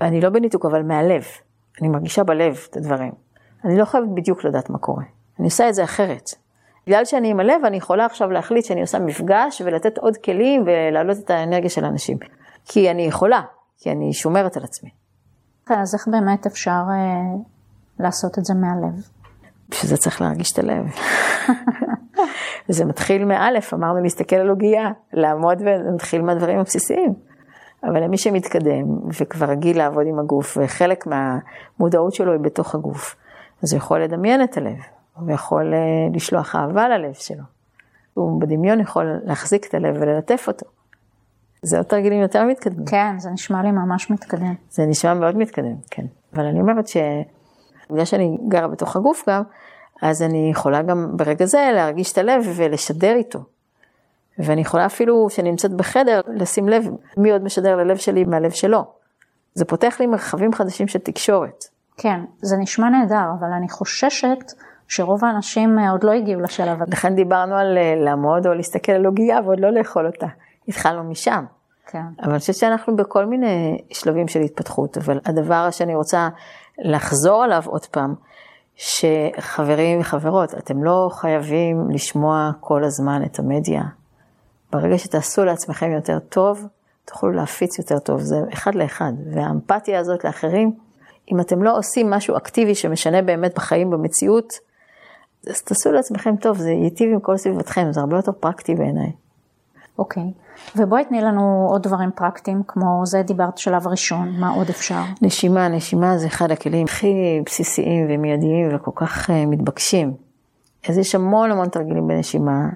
Speaker 2: אני לא בניתוק, אבל מהלב. אני מרגישה בלב את הדברים. אני לא חייבת בדיוק לדעת מה קורה. אני עושה את זה אחרת. בגלל שאני עם הלב, אני יכולה עכשיו להחליט שאני עושה מפגש ולתת עוד כלים ולהעלות את האנרגיה של האנשים. כי אני יכולה, כי אני שומרת על עצמי.
Speaker 1: אז איך באמת אפשר אה, לעשות את זה מהלב?
Speaker 2: בשביל זה צריך להרגיש את הלב. זה מתחיל מאלף, אמרנו להסתכל על עוגייה, לעמוד מתחיל מהדברים הבסיסיים. אבל למי שמתקדם וכבר רגיל לעבוד עם הגוף, וחלק מהמודעות שלו היא בתוך הגוף, אז הוא יכול לדמיין את הלב, הוא יכול אה, לשלוח אהבה ללב שלו. הוא בדמיון יכול להחזיק את הלב וללטף אותו. זה עוד תרגילים יותר מתקדמים.
Speaker 1: כן, זה נשמע לי ממש מתקדם.
Speaker 2: זה נשמע מאוד מתקדם, כן. אבל אני אומרת שבגלל שאני גרה בתוך הגוף גם, אז אני יכולה גם ברגע זה להרגיש את הלב ולשדר איתו. ואני יכולה אפילו, כשאני נמצאת בחדר, לשים לב מי עוד משדר ללב שלי מהלב שלו. זה פותח לי מרחבים חדשים של תקשורת.
Speaker 1: כן, זה נשמע נהדר, אבל אני חוששת שרוב האנשים אה, עוד לא הגיעו לשלב הזה.
Speaker 2: לכן דיברנו על אה, לעמוד או להסתכל על עוגייה ועוד לא לאכול אותה. התחלנו משם.
Speaker 1: כן.
Speaker 2: אבל אני חושבת שאנחנו בכל מיני שלבים של התפתחות, אבל הדבר שאני רוצה לחזור עליו עוד פעם, שחברים וחברות, אתם לא חייבים לשמוע כל הזמן את המדיה. ברגע שתעשו לעצמכם יותר טוב, תוכלו להפיץ יותר טוב, זה אחד לאחד. והאמפתיה הזאת לאחרים, אם אתם לא עושים משהו אקטיבי שמשנה באמת בחיים, במציאות, אז תעשו לעצמכם טוב, זה ייטיב עם כל סביבתכם, זה הרבה יותר פרקטי בעיניי.
Speaker 1: אוקיי, okay. ובואי תני לנו עוד דברים פרקטיים, כמו זה דיברת שלב ראשון, מה עוד אפשר?
Speaker 2: נשימה, נשימה זה אחד הכלים הכי בסיסיים ומיידיים וכל כך uh, מתבקשים. אז יש המון המון תרגילים בנשימה.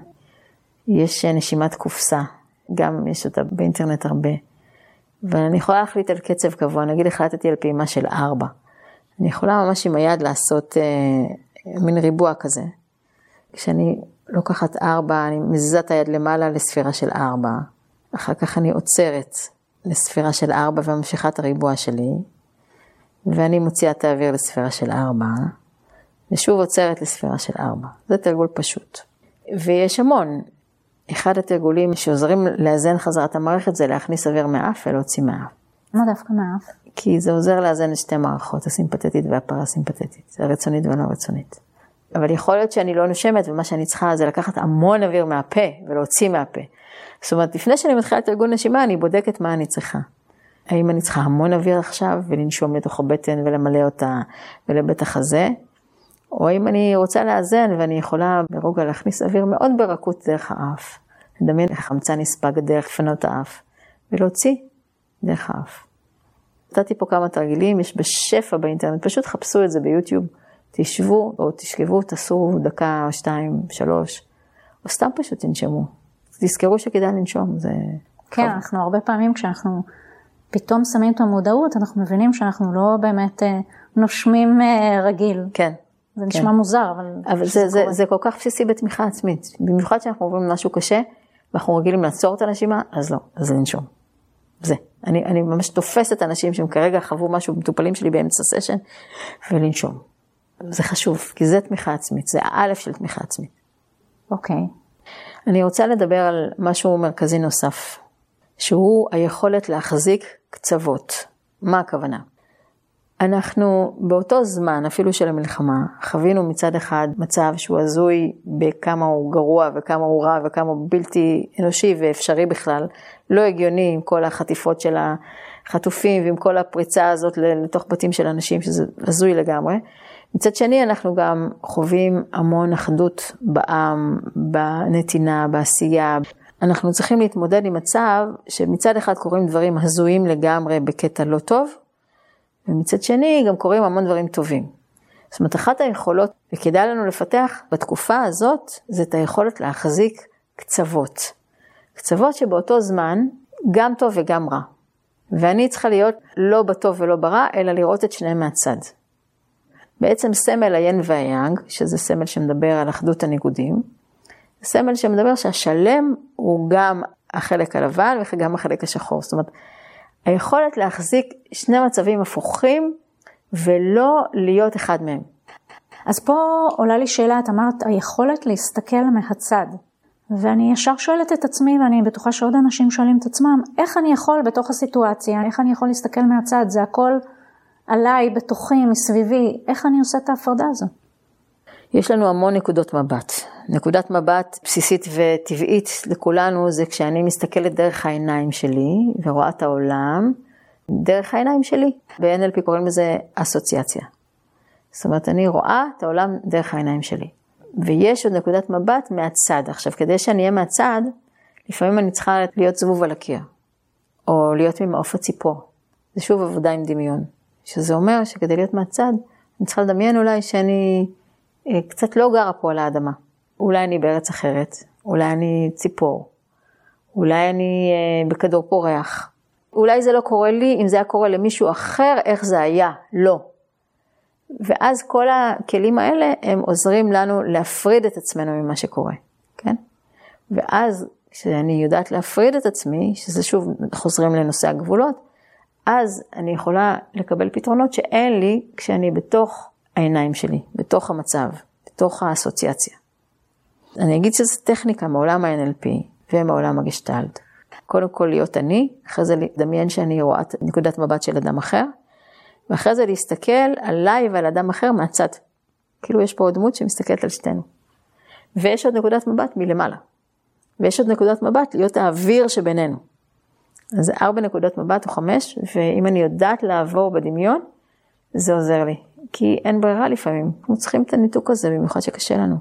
Speaker 2: יש נשימת קופסה, גם יש אותה באינטרנט הרבה. ואני יכולה להחליט על קצב קבוע, נגיד החלטתי על פעימה של ארבע. אני יכולה ממש עם היד לעשות uh, מין ריבוע כזה. כשאני לוקחת ארבע, אני מזיזה את היד למעלה לספירה של ארבע, אחר כך אני עוצרת לספירה של ארבע וממשיכה את הריבוע שלי, ואני מוציאה את האוויר לספירה של ארבע, ושוב עוצרת לספירה של ארבע. זה תרגול פשוט. ויש המון. אחד התרגולים שעוזרים לאזן חזרת המערכת זה להכניס אוויר מהאף ולהוציא מהאף.
Speaker 1: מה דווקא מהאף?
Speaker 2: כי זה עוזר לאזן את שתי מערכות, הסימפתטית והפרסימפתטית, הרצונית והלא רצונית. אבל יכול להיות שאני לא נושמת ומה שאני צריכה זה לקחת המון אוויר מהפה ולהוציא מהפה. זאת אומרת, לפני שאני מתחילה את ארגון נשימה, אני בודקת מה אני צריכה. האם אני צריכה המון אוויר עכשיו ולנשום לתוך הבטן ולמלא אותה ולבית החזה, או האם אני רוצה לאזן ואני יכולה ברוגע להכניס אוויר מאוד ברכות דרך האף. לדמיין איך החמצן נספג דרך פנות האף, ולהוציא דרך האף. נתתי פה כמה תרגילים, יש בשפע באינטרנט, פשוט חפשו את זה ביוטיוב. תשבו או תשכבו, תעשו דקה, שתיים, שלוש, או סתם פשוט תנשמו. תזכרו שכדאי לנשום, זה...
Speaker 1: כן, חב... אנחנו הרבה פעמים כשאנחנו פתאום שמים את המודעות, אנחנו מבינים שאנחנו לא באמת אה, נושמים אה, רגיל.
Speaker 2: כן.
Speaker 1: זה נשמע כן. מוזר, אבל...
Speaker 2: אבל זה, זה, זה כל כך בסיסי בתמיכה עצמית. במיוחד כשאנחנו עוברים משהו קשה, ואנחנו רגילים לעצור את הנשימה, אז לא, אז לנשום. זה. אני, אני ממש תופסת אנשים שהם כרגע חוו משהו, מטופלים שלי באמצע סשן, ולנשום. זה חשוב, כי זה תמיכה עצמית, זה האלף של תמיכה עצמית.
Speaker 1: אוקיי. Okay.
Speaker 2: אני רוצה לדבר על משהו מרכזי נוסף, שהוא היכולת להחזיק קצוות. מה הכוונה? אנחנו באותו זמן, אפילו של המלחמה, חווינו מצד אחד מצב שהוא הזוי בכמה הוא גרוע וכמה הוא רע וכמה הוא בלתי אנושי ואפשרי בכלל, לא הגיוני עם כל החטיפות של החטופים ועם כל הפריצה הזאת לתוך בתים של אנשים, שזה הזוי לגמרי. מצד שני, אנחנו גם חווים המון אחדות בעם, בנתינה, בעשייה. אנחנו צריכים להתמודד עם מצב שמצד אחד קורים דברים הזויים לגמרי בקטע לא טוב, ומצד שני גם קורים המון דברים טובים. זאת אומרת, אחת היכולות, וכדאי לנו לפתח בתקופה הזאת, זה את היכולת להחזיק קצוות. קצוות שבאותו זמן, גם טוב וגם רע. ואני צריכה להיות לא בטוב ולא ברע, אלא לראות את שניהם מהצד. בעצם סמל היין והיאנג, שזה סמל שמדבר על אחדות הניגודים, סמל שמדבר שהשלם הוא גם החלק הלבן וגם החלק השחור. זאת אומרת, היכולת להחזיק שני מצבים הפוכים ולא להיות אחד מהם.
Speaker 1: אז פה עולה לי שאלה, את אמרת, היכולת להסתכל מהצד. ואני ישר שואלת את עצמי, ואני בטוחה שעוד אנשים שואלים את עצמם, איך אני יכול בתוך הסיטואציה, איך אני יכול להסתכל מהצד, זה הכל עליי, בתוכי, מסביבי, איך אני עושה את ההפרדה הזאת?
Speaker 2: יש לנו המון נקודות מבט. נקודת מבט בסיסית וטבעית לכולנו זה כשאני מסתכלת דרך העיניים שלי ורואה את העולם דרך העיניים שלי. ב-NLP קוראים לזה אסוציאציה. זאת אומרת, אני רואה את העולם דרך העיניים שלי. ויש עוד נקודת מבט מהצד. עכשיו, כדי שאני אהיה מהצד, לפעמים אני צריכה להיות זבוב על הקיר, או להיות ממעוף הציפור. זה שוב עבודה עם דמיון. שזה אומר שכדי להיות מהצד, אני צריכה לדמיין אולי שאני קצת לא גרה פה על האדמה. אולי אני בארץ אחרת, אולי אני ציפור, אולי אני אה, בכדור פורח. אולי זה לא קורה לי, אם זה היה קורה למישהו אחר, איך זה היה? לא. ואז כל הכלים האלה, הם עוזרים לנו להפריד את עצמנו ממה שקורה, כן? ואז כשאני יודעת להפריד את עצמי, שזה שוב, חוזרים לנושא הגבולות, אז אני יכולה לקבל פתרונות שאין לי כשאני בתוך העיניים שלי, בתוך המצב, בתוך האסוציאציה. אני אגיד שזו טכניקה מעולם ה-NLP ומעולם הגשטלט. קודם כל להיות אני, אחרי זה לדמיין שאני רואה את נקודת מבט של אדם אחר, ואחרי זה להסתכל עליי ועל אדם אחר מהצד. כאילו יש פה עוד דמות שמסתכלת על שתינו. ויש עוד נקודת מבט מלמעלה. ויש עוד נקודת מבט להיות האוויר שבינינו. אז ארבע נקודות מבט או חמש, ואם אני יודעת לעבור בדמיון, זה עוזר לי. כי אין ברירה לפעמים, אנחנו צריכים את הניתוק הזה, במיוחד שקשה לנו.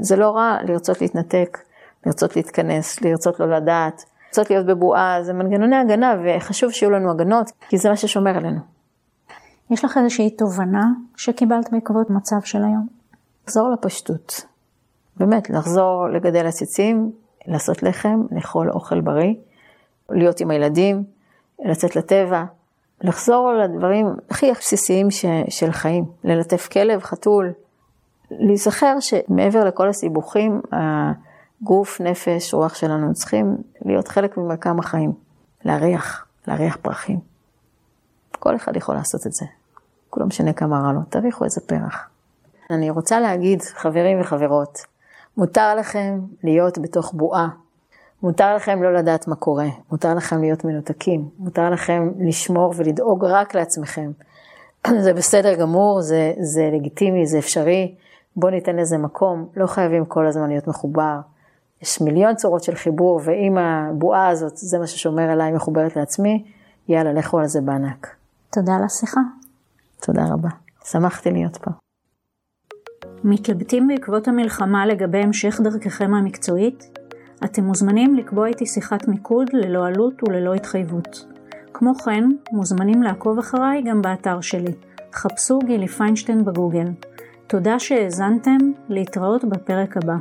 Speaker 2: זה לא רע לרצות להתנתק, לרצות להתכנס, לרצות לא לדעת, לרצות להיות בבועה, זה מנגנוני הגנה, וחשוב שיהיו לנו הגנות, כי זה מה ששומר עלינו.
Speaker 1: יש לך איזושהי תובנה שקיבלת בעקבות מצב של היום?
Speaker 2: לחזור לפשטות. באמת, לחזור לגדל עציצים, לעשות לחם, לאכול אוכל בריא, להיות עם הילדים, לצאת לטבע, לחזור לדברים הכי בסיסיים ש, של חיים, ללטף כלב, חתול, להיזכר שמעבר לכל הסיבוכים, הגוף, נפש, רוח שלנו צריכים להיות חלק ממרקם החיים, להריח, להריח פרחים. כל אחד יכול לעשות את זה. לא משנה כמה רע לו, תריחו איזה פרח. אני רוצה להגיד, חברים וחברות, מותר לכם להיות בתוך בועה. מותר לכם לא לדעת מה קורה, מותר לכם להיות מנותקים, מותר לכם לשמור ולדאוג רק לעצמכם. זה בסדר גמור, זה, זה לגיטימי, זה אפשרי, בואו ניתן לזה מקום, לא חייבים כל הזמן להיות מחובר. יש מיליון צורות של חיבור, ואם הבועה הזאת, זה מה ששומר עליי מחוברת לעצמי, יאללה, לכו על זה בענק.
Speaker 1: תודה על השיחה.
Speaker 2: תודה רבה, שמחתי להיות פה.
Speaker 1: מתלבטים בעקבות המלחמה לגבי המשך דרככם המקצועית? אתם מוזמנים לקבוע איתי שיחת מיקוד ללא עלות וללא התחייבות. כמו כן, מוזמנים לעקוב אחריי גם באתר שלי. חפשו גילי פיינשטיין בגוגל. תודה שהאזנתם, להתראות בפרק הבא.